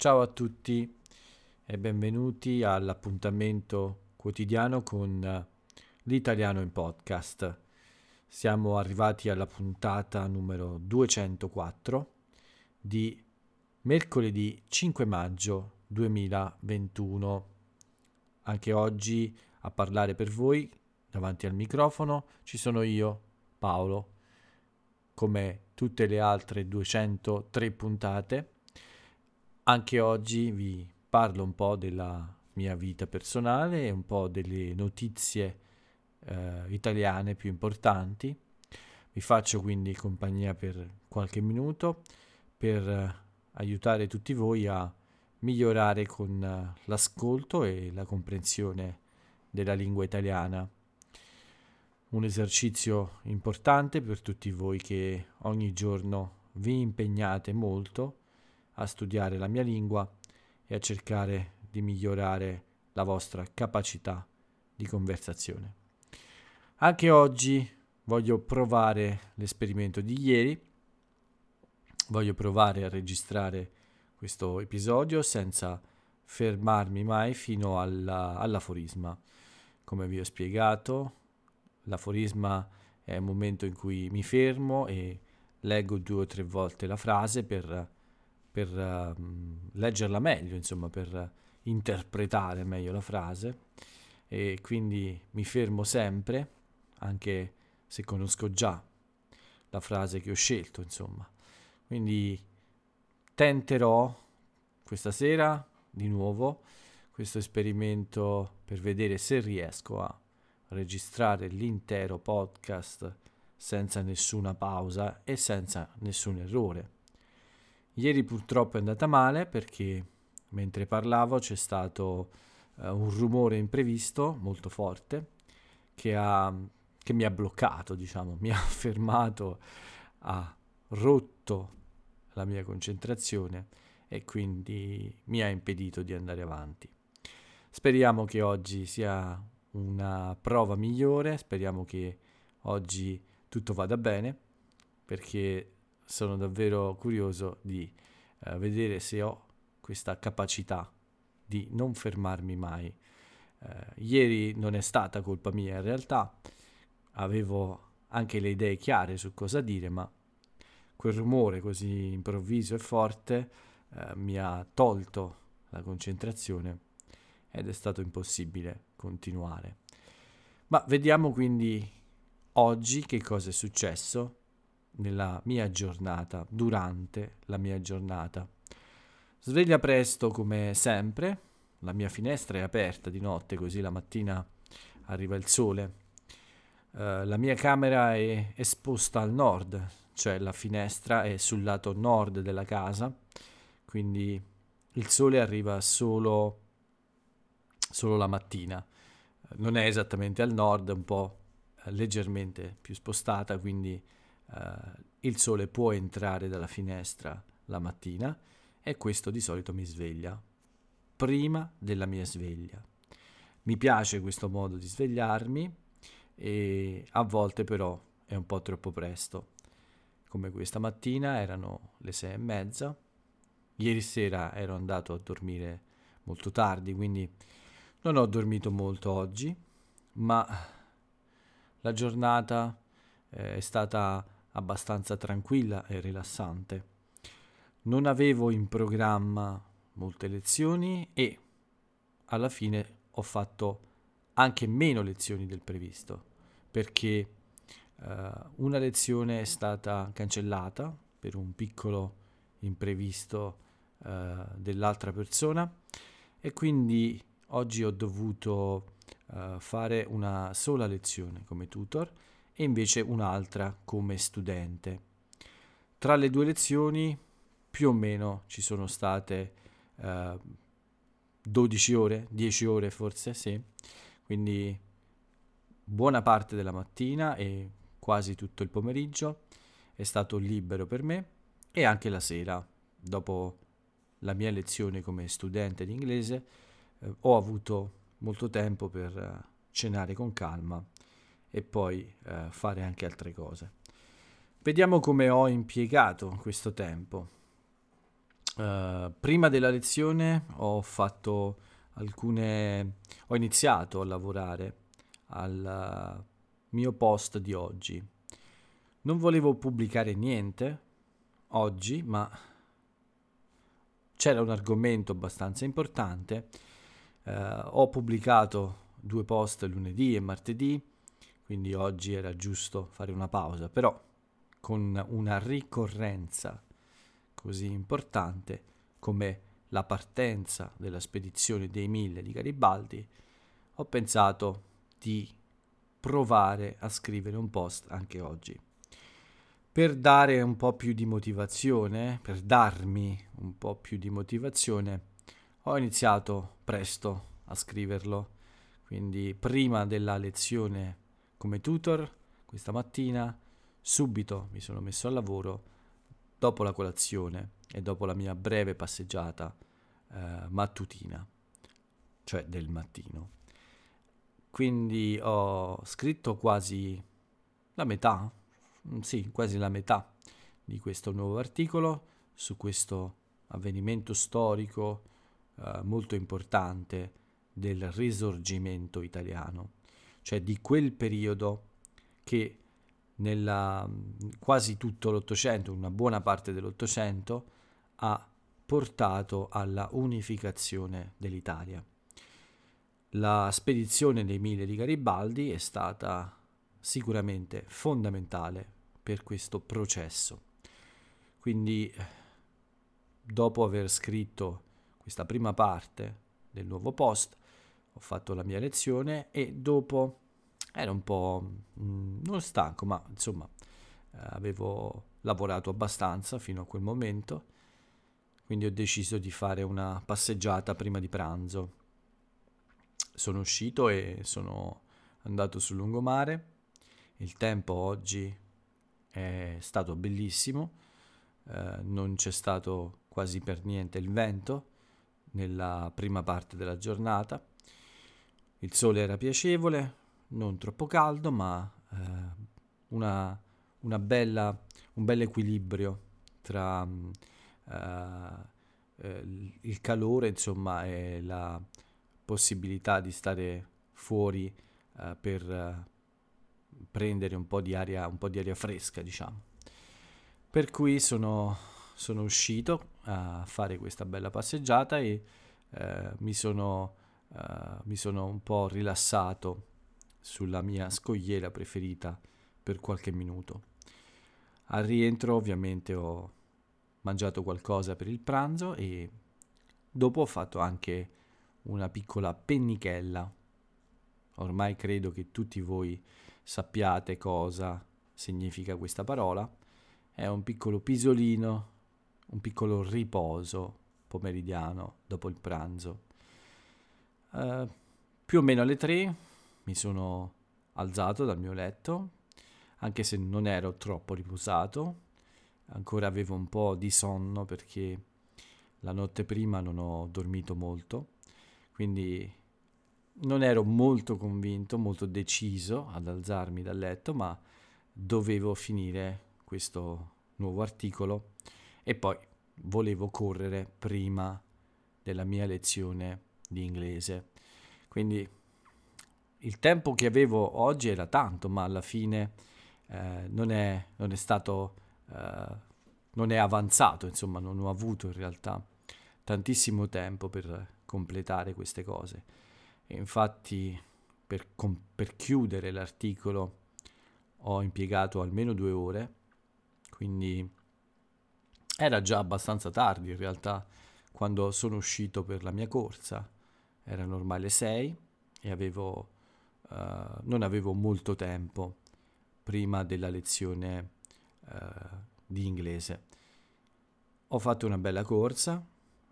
Ciao a tutti e benvenuti all'appuntamento quotidiano con eh, l'italiano in podcast. Siamo arrivati alla puntata numero 204 di mercoledì 5 maggio 2021. Anche oggi a parlare per voi davanti al microfono ci sono io, Paolo, come tutte le altre 203 puntate. Anche oggi vi parlo un po' della mia vita personale e un po' delle notizie eh, italiane più importanti. Vi faccio quindi compagnia per qualche minuto per eh, aiutare tutti voi a migliorare con eh, l'ascolto e la comprensione della lingua italiana. Un esercizio importante per tutti voi che ogni giorno vi impegnate molto a studiare la mia lingua e a cercare di migliorare la vostra capacità di conversazione. Anche oggi voglio provare l'esperimento di ieri, voglio provare a registrare questo episodio senza fermarmi mai fino alla, all'aforisma. Come vi ho spiegato, l'aforisma è un momento in cui mi fermo e leggo due o tre volte la frase per per uh, leggerla meglio, insomma, per interpretare meglio la frase e quindi mi fermo sempre, anche se conosco già la frase che ho scelto, insomma. Quindi tenterò questa sera di nuovo questo esperimento per vedere se riesco a registrare l'intero podcast senza nessuna pausa e senza nessun errore. Ieri purtroppo è andata male perché mentre parlavo c'è stato uh, un rumore imprevisto molto forte che, ha, che mi ha bloccato, diciamo, mi ha fermato, ha rotto la mia concentrazione e quindi mi ha impedito di andare avanti. Speriamo che oggi sia una prova migliore, speriamo che oggi tutto vada bene perché sono davvero curioso di uh, vedere se ho questa capacità di non fermarmi mai. Uh, ieri non è stata colpa mia, in realtà avevo anche le idee chiare su cosa dire, ma quel rumore così improvviso e forte uh, mi ha tolto la concentrazione ed è stato impossibile continuare. Ma vediamo quindi oggi che cosa è successo nella mia giornata, durante la mia giornata. Sveglia presto come sempre, la mia finestra è aperta di notte così la mattina arriva il sole. Uh, la mia camera è esposta al nord, cioè la finestra è sul lato nord della casa, quindi il sole arriva solo, solo la mattina. Non è esattamente al nord, è un po' leggermente più spostata, quindi il sole può entrare dalla finestra la mattina e questo di solito mi sveglia prima della mia sveglia. Mi piace questo modo di svegliarmi e a volte però è un po' troppo presto. Come questa mattina erano le sei e mezza. Ieri sera ero andato a dormire molto tardi, quindi non ho dormito molto oggi, ma la giornata eh, è stata abbastanza tranquilla e rilassante. Non avevo in programma molte lezioni e alla fine ho fatto anche meno lezioni del previsto perché uh, una lezione è stata cancellata per un piccolo imprevisto uh, dell'altra persona e quindi oggi ho dovuto uh, fare una sola lezione come tutor e invece un'altra come studente. Tra le due lezioni più o meno ci sono state uh, 12 ore, 10 ore forse, sì. Quindi buona parte della mattina e quasi tutto il pomeriggio è stato libero per me e anche la sera, dopo la mia lezione come studente di inglese, eh, ho avuto molto tempo per uh, cenare con calma e poi eh, fare anche altre cose. Vediamo come ho impiegato questo tempo. Uh, prima della lezione ho fatto alcune ho iniziato a lavorare al mio post di oggi. Non volevo pubblicare niente oggi, ma c'era un argomento abbastanza importante. Uh, ho pubblicato due post lunedì e martedì, quindi oggi era giusto fare una pausa, però con una ricorrenza così importante come la partenza della spedizione dei mille di Garibaldi, ho pensato di provare a scrivere un post anche oggi. Per dare un po' più di motivazione, per darmi un po' più di motivazione, ho iniziato presto a scriverlo, quindi prima della lezione come tutor, questa mattina, subito mi sono messo al lavoro dopo la colazione e dopo la mia breve passeggiata eh, mattutina, cioè del mattino. Quindi ho scritto quasi la metà, mm, sì, quasi la metà di questo nuovo articolo su questo avvenimento storico eh, molto importante del risorgimento italiano, cioè di quel periodo che nella quasi tutto l'Ottocento, una buona parte dell'Ottocento, ha portato alla unificazione dell'Italia. La spedizione dei Mille di Garibaldi è stata sicuramente fondamentale per questo processo. Quindi, dopo aver scritto questa prima parte del nuovo post, ho fatto la mia lezione e dopo ero un po' mh, mm, non stanco, ma insomma eh, avevo lavorato abbastanza fino a quel momento, quindi ho deciso di fare una passeggiata prima di pranzo. Sono uscito e sono andato sul lungomare. Il tempo oggi è stato bellissimo, eh, non c'è stato quasi per niente il vento nella prima parte della giornata. Il sole era piacevole, non troppo caldo, ma eh, una, una bella, un bel equilibrio tra eh, il calore, insomma, e la possibilità di stare fuori eh, per eh, prendere un po' di aria, un po' di aria fresca, diciamo. Per cui sono, sono uscito a fare questa bella passeggiata e eh, mi sono, uh, mi sono un po' rilassato sulla mia scogliera preferita per qualche minuto. Al rientro ovviamente ho mangiato qualcosa per il pranzo e dopo ho fatto anche una piccola pennichella. Ormai credo che tutti voi sappiate cosa significa questa parola. È un piccolo pisolino, un piccolo riposo pomeridiano dopo il pranzo. Uh, più o meno alle tre mi sono alzato dal mio letto, anche se non ero troppo riposato, ancora avevo un po' di sonno perché la notte prima non ho dormito molto, quindi non ero molto convinto, molto deciso ad alzarmi dal letto, ma dovevo finire questo nuovo articolo. E poi volevo correre prima della mia lezione di inglese. Quindi il tempo che avevo oggi era tanto, ma alla fine eh, non, è, non, è, stato, eh, non è avanzato, insomma, non ho avuto in realtà tantissimo tempo per completare queste cose. E infatti, per, com- per chiudere l'articolo, ho impiegato almeno due ore, quindi era già abbastanza tardi in realtà quando sono uscito per la mia corsa. Erano ormai le 6 e avevo uh, non avevo molto tempo prima della lezione uh, di inglese. Ho fatto una bella corsa,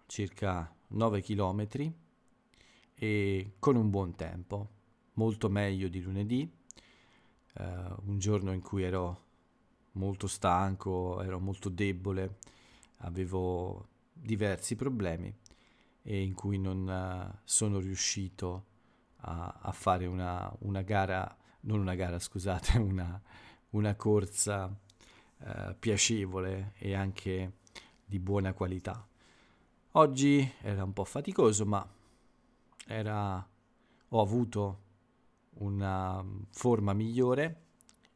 circa 9 km, e con un buon tempo, molto meglio di lunedì, uh, un giorno in cui ero molto stanco, ero molto debole, avevo diversi problemi e in cui non sono riuscito a, a fare una, una, gara, non una gara scusate, una, una corsa eh, piacevole e anche di buona qualità. Oggi era un po' faticoso, ma era, ho avuto una forma migliore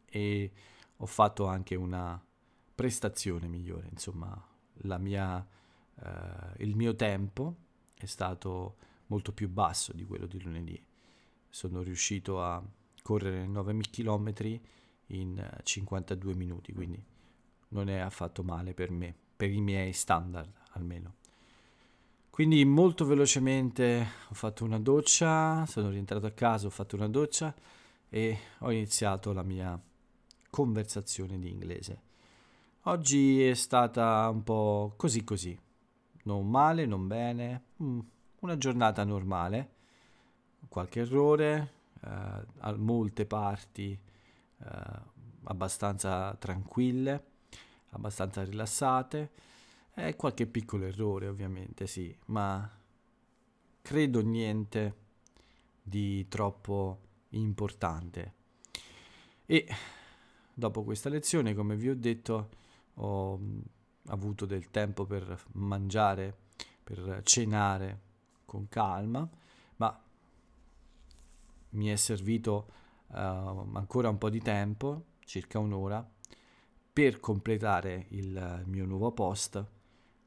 e ho fatto anche una prestazione migliore, insomma, mia, eh, il mio tempo è stato molto più basso di quello di lunedì. Sono riuscito a correre 9 km in 52 minuti, quindi non è affatto male per me, per i miei standard almeno. Quindi molto velocemente ho fatto una doccia, sono rientrato a casa, ho fatto una doccia e ho iniziato la mia conversazione di inglese. Oggi è stata un po' così così, non male, non bene, mm, una giornata normale, qualche errore, eh, molte parti eh, abbastanza tranquille, abbastanza rilassate e qualche piccolo errore ovviamente sì, ma credo niente di troppo importante. E dopo questa lezione, come vi ho detto, ho mm, avuto del tempo per mangiare, per cenare con calma, ma mi è servito uh, ancora un po' di tempo, circa un'ora, per completare il mio nuovo post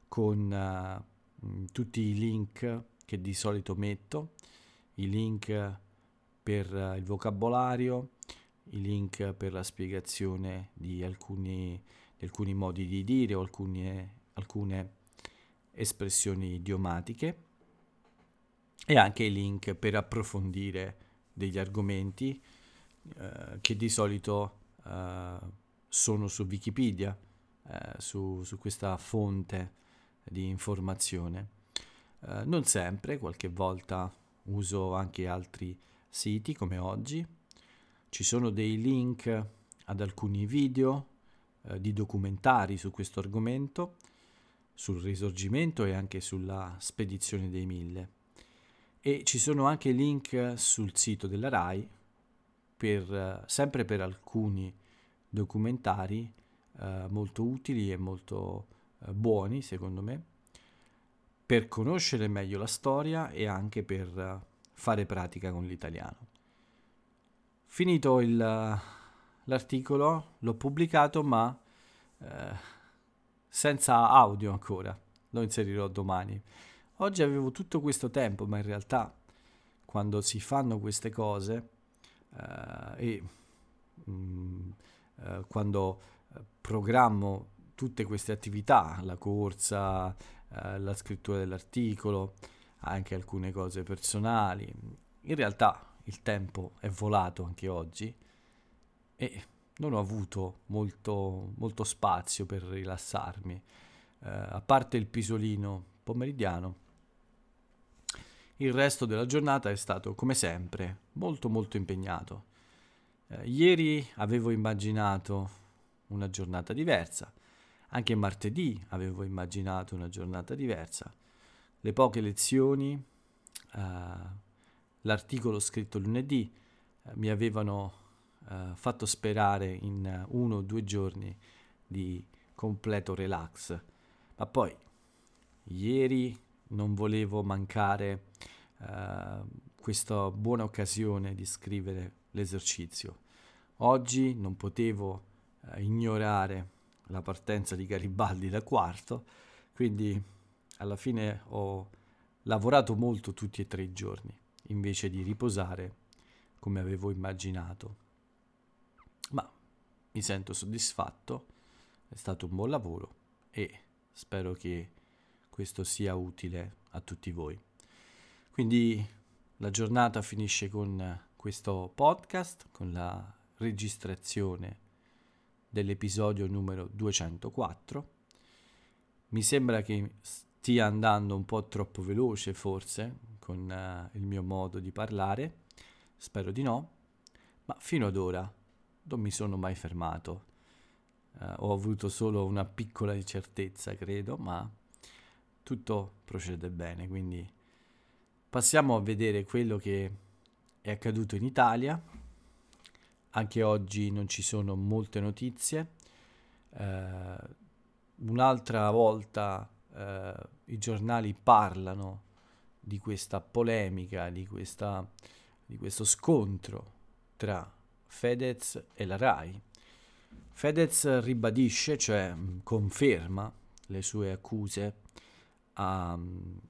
con uh, tutti i link che di solito metto, i link per il vocabolario, i link per la spiegazione di alcuni, di alcuni modi di dire o alcune, alcune espressioni idiomatiche e anche i link per approfondire degli argomenti eh, che di solito eh, sono su Wikipedia, eh, su, su, questa fonte di informazione. Eh, non sempre, qualche volta uso anche altri siti come oggi. Ci sono dei link ad alcuni video eh, di documentari su questo argomento, sul risorgimento e anche sulla spedizione dei mille. E ci sono anche link sul sito della RAI, per, sempre per alcuni documentari eh, molto utili e molto eh, buoni, secondo me, per conoscere meglio la storia e anche per uh, fare pratica con l'italiano. Finito il, l'articolo, l'ho pubblicato ma eh, senza audio ancora, lo inserirò domani. Oggi avevo tutto questo tempo, ma in realtà quando si fanno queste cose eh, e mh, mm, eh, quando eh, programmo tutte queste attività, la corsa, eh, la scrittura dell'articolo, anche alcune cose personali. In realtà il tempo è volato anche oggi e non ho avuto molto, molto spazio per rilassarmi. Eh, a parte il pisolino pomeridiano, il resto della giornata è stato, come sempre, molto molto impegnato. Eh, ieri avevo immaginato una giornata diversa, anche martedì avevo immaginato una giornata diversa. Le poche lezioni, uh, l'articolo scritto lunedì uh, mi avevano uh, fatto sperare in uno o due giorni di completo relax. Ma poi, ieri non volevo mancare questa buona occasione di scrivere l'esercizio. Oggi non potevo ignorare la partenza di Garibaldi da quarto, quindi alla fine ho lavorato molto tutti e tre i giorni, invece di riposare come avevo immaginato. Mi sento soddisfatto, è stato un buon lavoro e spero che questo sia utile a tutti voi. Quindi la giornata finisce con questo podcast, con la registrazione dell'episodio numero 204. Mi sembra che stia andando un po' troppo veloce forse con uh, il mio modo di parlare, spero di no, ma fino ad ora non mi sono mai fermato. Uh, ho avuto solo una piccola incertezza, credo, ma tutto procede bene, quindi passiamo a vedere quello che è accaduto in Italia anche oggi non ci sono molte notizie. Eh, un'altra volta eh, i giornali parlano di questa polemica, di, questa, di questo scontro tra Fedez e la RAI. Fedez ribadisce, cioè conferma le sue accuse a,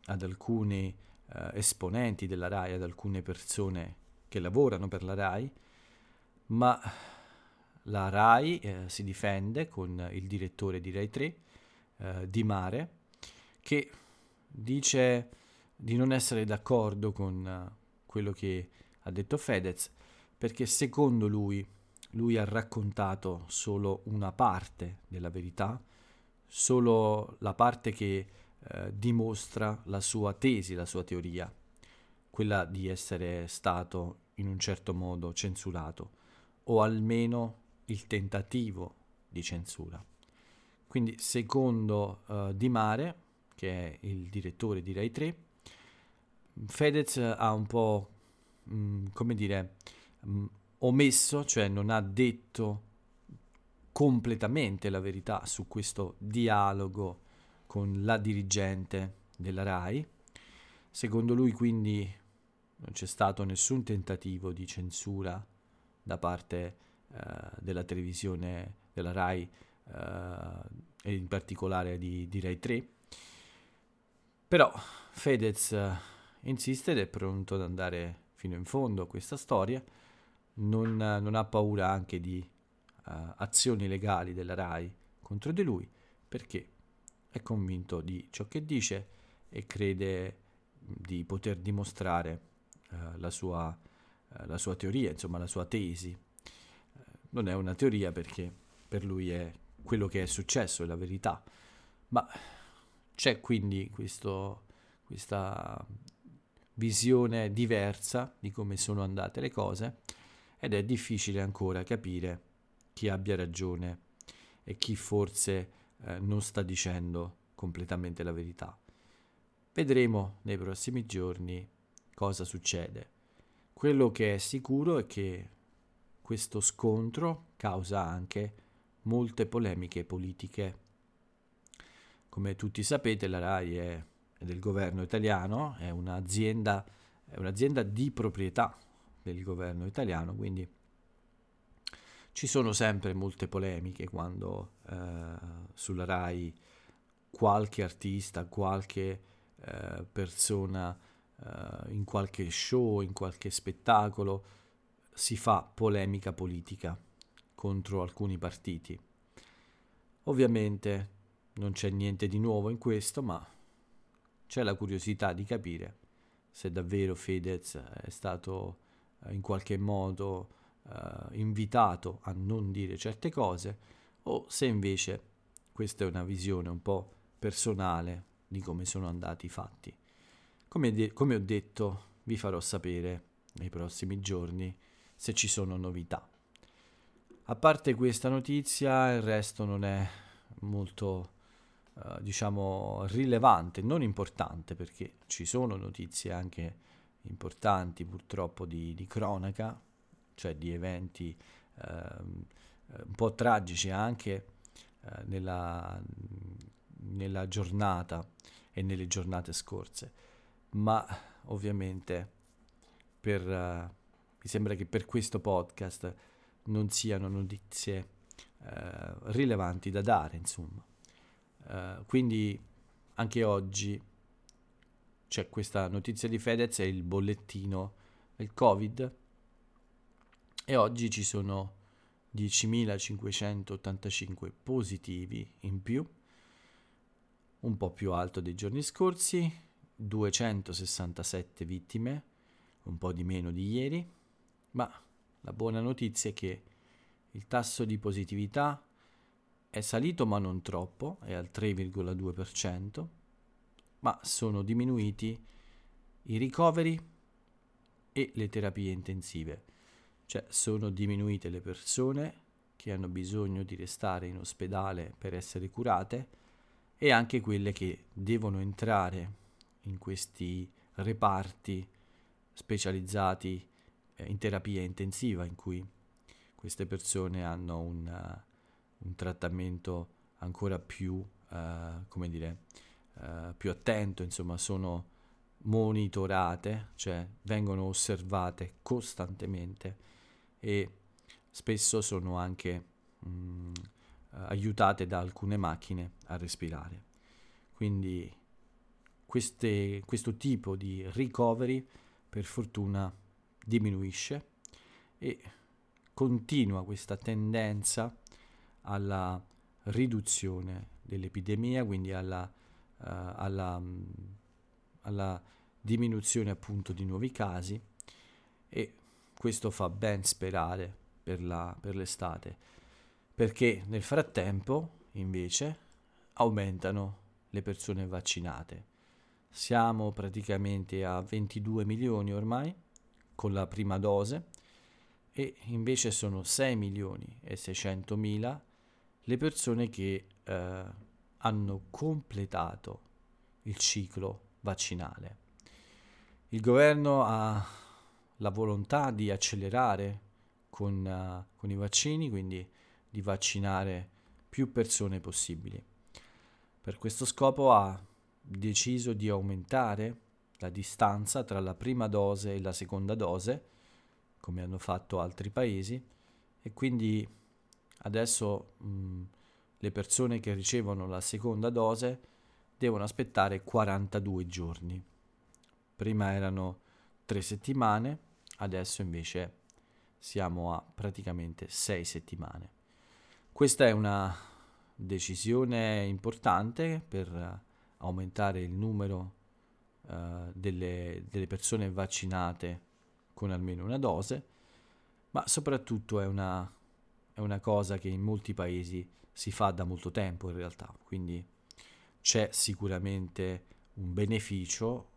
ad alcuni eh, esponenti della RAI, ad alcune persone che lavorano per la RAI, ma la RAI eh, si difende con il direttore di Rai 3, eh, Di Mare, che dice di non essere d'accordo con uh, quello che ha detto Fedez, perché secondo lui lui ha raccontato solo una parte della verità, solo la parte che eh, dimostra la sua tesi, la sua teoria, quella di essere stato in un certo modo censurato, o almeno il tentativo di censura. Quindi secondo uh, Di Mare, che è il direttore di Rai 3, Fedez ha un po', mh, mm, come dire, mm, omesso, cioè non ha detto completamente la verità su questo dialogo con la dirigente della RAI. Secondo lui quindi non c'è stato nessun tentativo di censura da parte uh, della televisione della RAI uh, e in particolare di, di Rai 3. Però Fedez insiste ed è pronto ad andare fino in fondo a questa storia, non, non ha paura anche di uh, azioni legali della RAI contro di lui, perché è convinto di ciò che dice e crede di poter dimostrare uh, la, sua, uh, la, sua, teoria, insomma la sua tesi. non è una teoria perché per lui è quello che è successo, è la verità, ma c'è quindi questo, questa visione diversa di come sono andate le cose ed è difficile ancora capire chi abbia ragione e chi forse eh, non sta dicendo completamente la verità. Vedremo nei prossimi giorni cosa succede. Quello che è sicuro è che questo scontro causa anche molte polemiche politiche. Come tutti sapete la RAI è del governo italiano, è un'azienda, è un'azienda di proprietà del governo italiano, quindi ci sono sempre molte polemiche quando eh, sulla RAI qualche artista, qualche eh, persona eh, in qualche show, in qualche spettacolo si fa polemica politica contro alcuni partiti. Ovviamente non c'è niente di nuovo in questo, ma c'è la curiosità di capire se davvero Fedez è stato eh, in qualche modo eh, invitato a non dire certe cose o se invece questa è una visione un po' personale di come sono andati i fatti. Come, de- come ho detto, vi farò sapere nei prossimi giorni se ci sono novità. A parte questa notizia, il resto non è molto eh, diciamo rilevante, non importante perché ci sono notizie anche importanti purtroppo di, di cronaca, cioè di eventi uh, un po' tragici anche uh, nella, nella giornata e nelle giornate scorse, ma ovviamente per, uh, mi sembra che per questo podcast non siano notizie uh, rilevanti da dare, insomma. Uh, quindi anche oggi c'è questa notizia di Fedez, è il bollettino del Covid. E oggi ci sono 10.585 positivi in più, un po' più alto dei giorni scorsi, 267 vittime, un po' di meno di ieri, ma la buona notizia è che il tasso di positività è salito ma non troppo, è al 3,2%, ma sono diminuiti i ricoveri e le terapie intensive, cioè sono diminuite le persone che hanno bisogno di restare in ospedale per essere curate e anche quelle che devono entrare in questi reparti specializzati eh, in terapia intensiva in cui queste persone hanno un un trattamento ancora più, uh, come dire, eh, più attento, insomma, sono monitorate, cioè vengono osservate costantemente e spesso sono anche mh, mm, aiutate da alcune macchine a respirare. Quindi queste, questo tipo di recovery per fortuna diminuisce e continua questa tendenza alla riduzione dell'epidemia, quindi alla, uh, alla, alla diminuzione appunto di nuovi casi e questo fa ben sperare per, la, per l'estate, perché nel frattempo invece aumentano le persone vaccinate. Siamo praticamente a 22 milioni ormai con la prima dose e invece sono 6 milioni e 600 mila le persone che eh, hanno completato il ciclo vaccinale. Il governo ha la volontà di accelerare con, uh, con i vaccini, quindi di vaccinare più persone possibili. Per questo scopo ha deciso di aumentare la distanza tra la prima dose e la seconda dose, come hanno fatto altri paesi, e quindi adesso mh, le persone che ricevono la seconda dose devono aspettare 42 giorni. Prima erano tre settimane, adesso invece siamo a praticamente sei settimane. Questa è una decisione importante per aumentare il numero uh, delle, delle persone vaccinate con almeno una dose, ma soprattutto è una, è una cosa che in molti paesi si fa da molto tempo in realtà, quindi c'è sicuramente un beneficio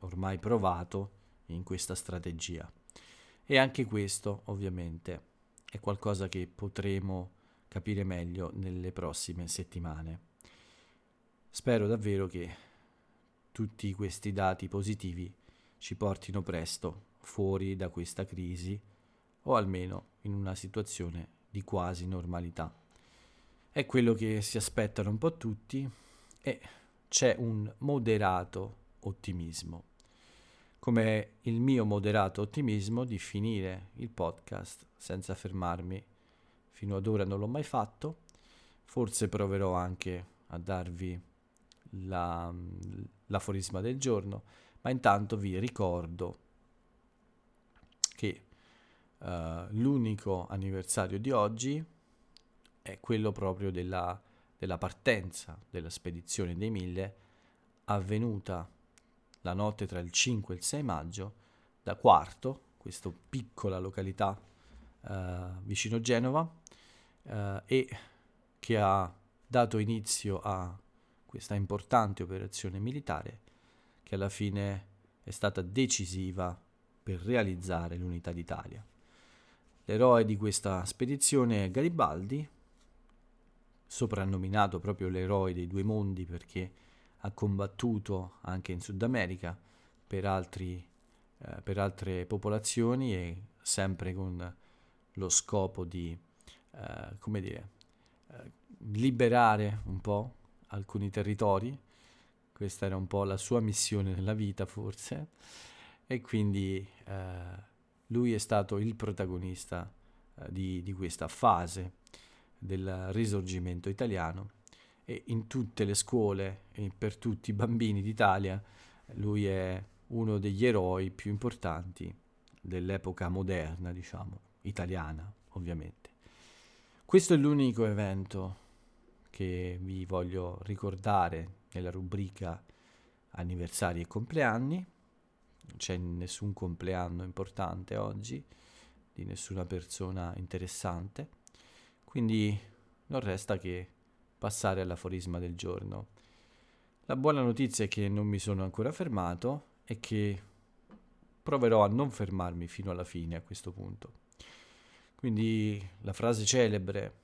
ormai provato in questa strategia. E anche questo ovviamente è qualcosa che potremo capire meglio nelle prossime settimane. Spero davvero che tutti questi dati positivi ci portino presto fuori da questa crisi o almeno in una situazione di quasi normalità. È quello che si aspettano un po' tutti e c'è un moderato ottimismo come il mio moderato ottimismo di finire il podcast senza fermarmi. Fino ad ora non l'ho mai fatto, forse proverò anche a darvi la, l'aforisma del giorno, ma intanto vi ricordo che uh, l'unico anniversario di oggi è quello proprio della, della partenza della spedizione dei mille avvenuta la notte tra il 5 e il 6 maggio, da Quarto, questa piccola località eh, vicino Genova, eh, e che ha dato inizio a questa importante operazione militare che alla fine è stata decisiva per realizzare l'unità d'Italia. L'eroe di questa spedizione è Garibaldi, soprannominato proprio l'eroe dei due mondi perché ha combattuto anche in Sud America per, altri, eh, per altre popolazioni e sempre con lo scopo di, eh, come dire, eh, liberare un po' alcuni territori. Questa era un po' la sua missione nella vita, forse, e quindi eh, lui è stato il protagonista eh, di, di questa fase del risorgimento italiano e in tutte le scuole e per tutti i bambini d'Italia lui è uno degli eroi più importanti dell'epoca moderna, diciamo, italiana, ovviamente. Questo è l'unico evento che vi voglio ricordare nella rubrica anniversari e compleanni. Non c'è nessun compleanno importante oggi, di nessuna persona interessante, quindi non resta che passare all'aforisma del giorno. La buona notizia è che non mi sono ancora fermato e che proverò a non fermarmi fino alla fine a questo punto. Quindi la frase celebre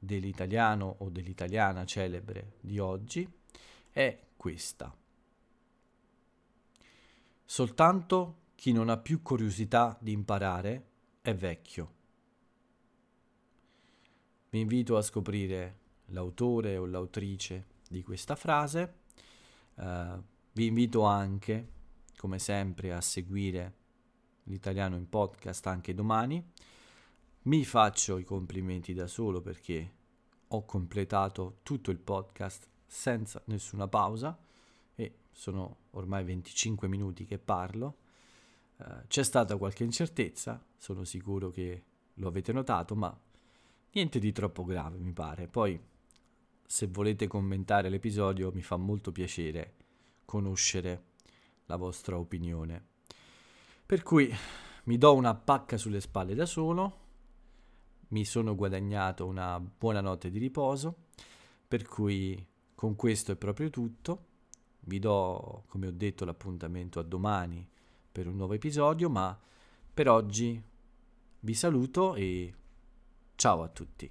dell'italiano o dell'italiana celebre di oggi è questa. Soltanto chi non ha più curiosità di imparare è vecchio. Vi invito a scoprire l'autore o l'autrice di questa frase Uh, vi invito anche, come sempre, a seguire l'italiano in podcast anche domani. Mi faccio i complimenti da solo perché ho completato tutto il podcast senza nessuna pausa e sono ormai 25 minuti che parlo. Uh, c'è stata qualche incertezza, sono sicuro che lo avete notato, ma niente di troppo grave mi pare. Poi se volete commentare l'episodio mi fa molto piacere conoscere la vostra opinione. Per cui mi do una pacca sulle spalle da solo, mi sono guadagnato una buona notte di riposo, per cui con questo è proprio tutto. Vi do, come ho detto, l'appuntamento a domani per un nuovo episodio, ma per oggi vi saluto e ciao a tutti.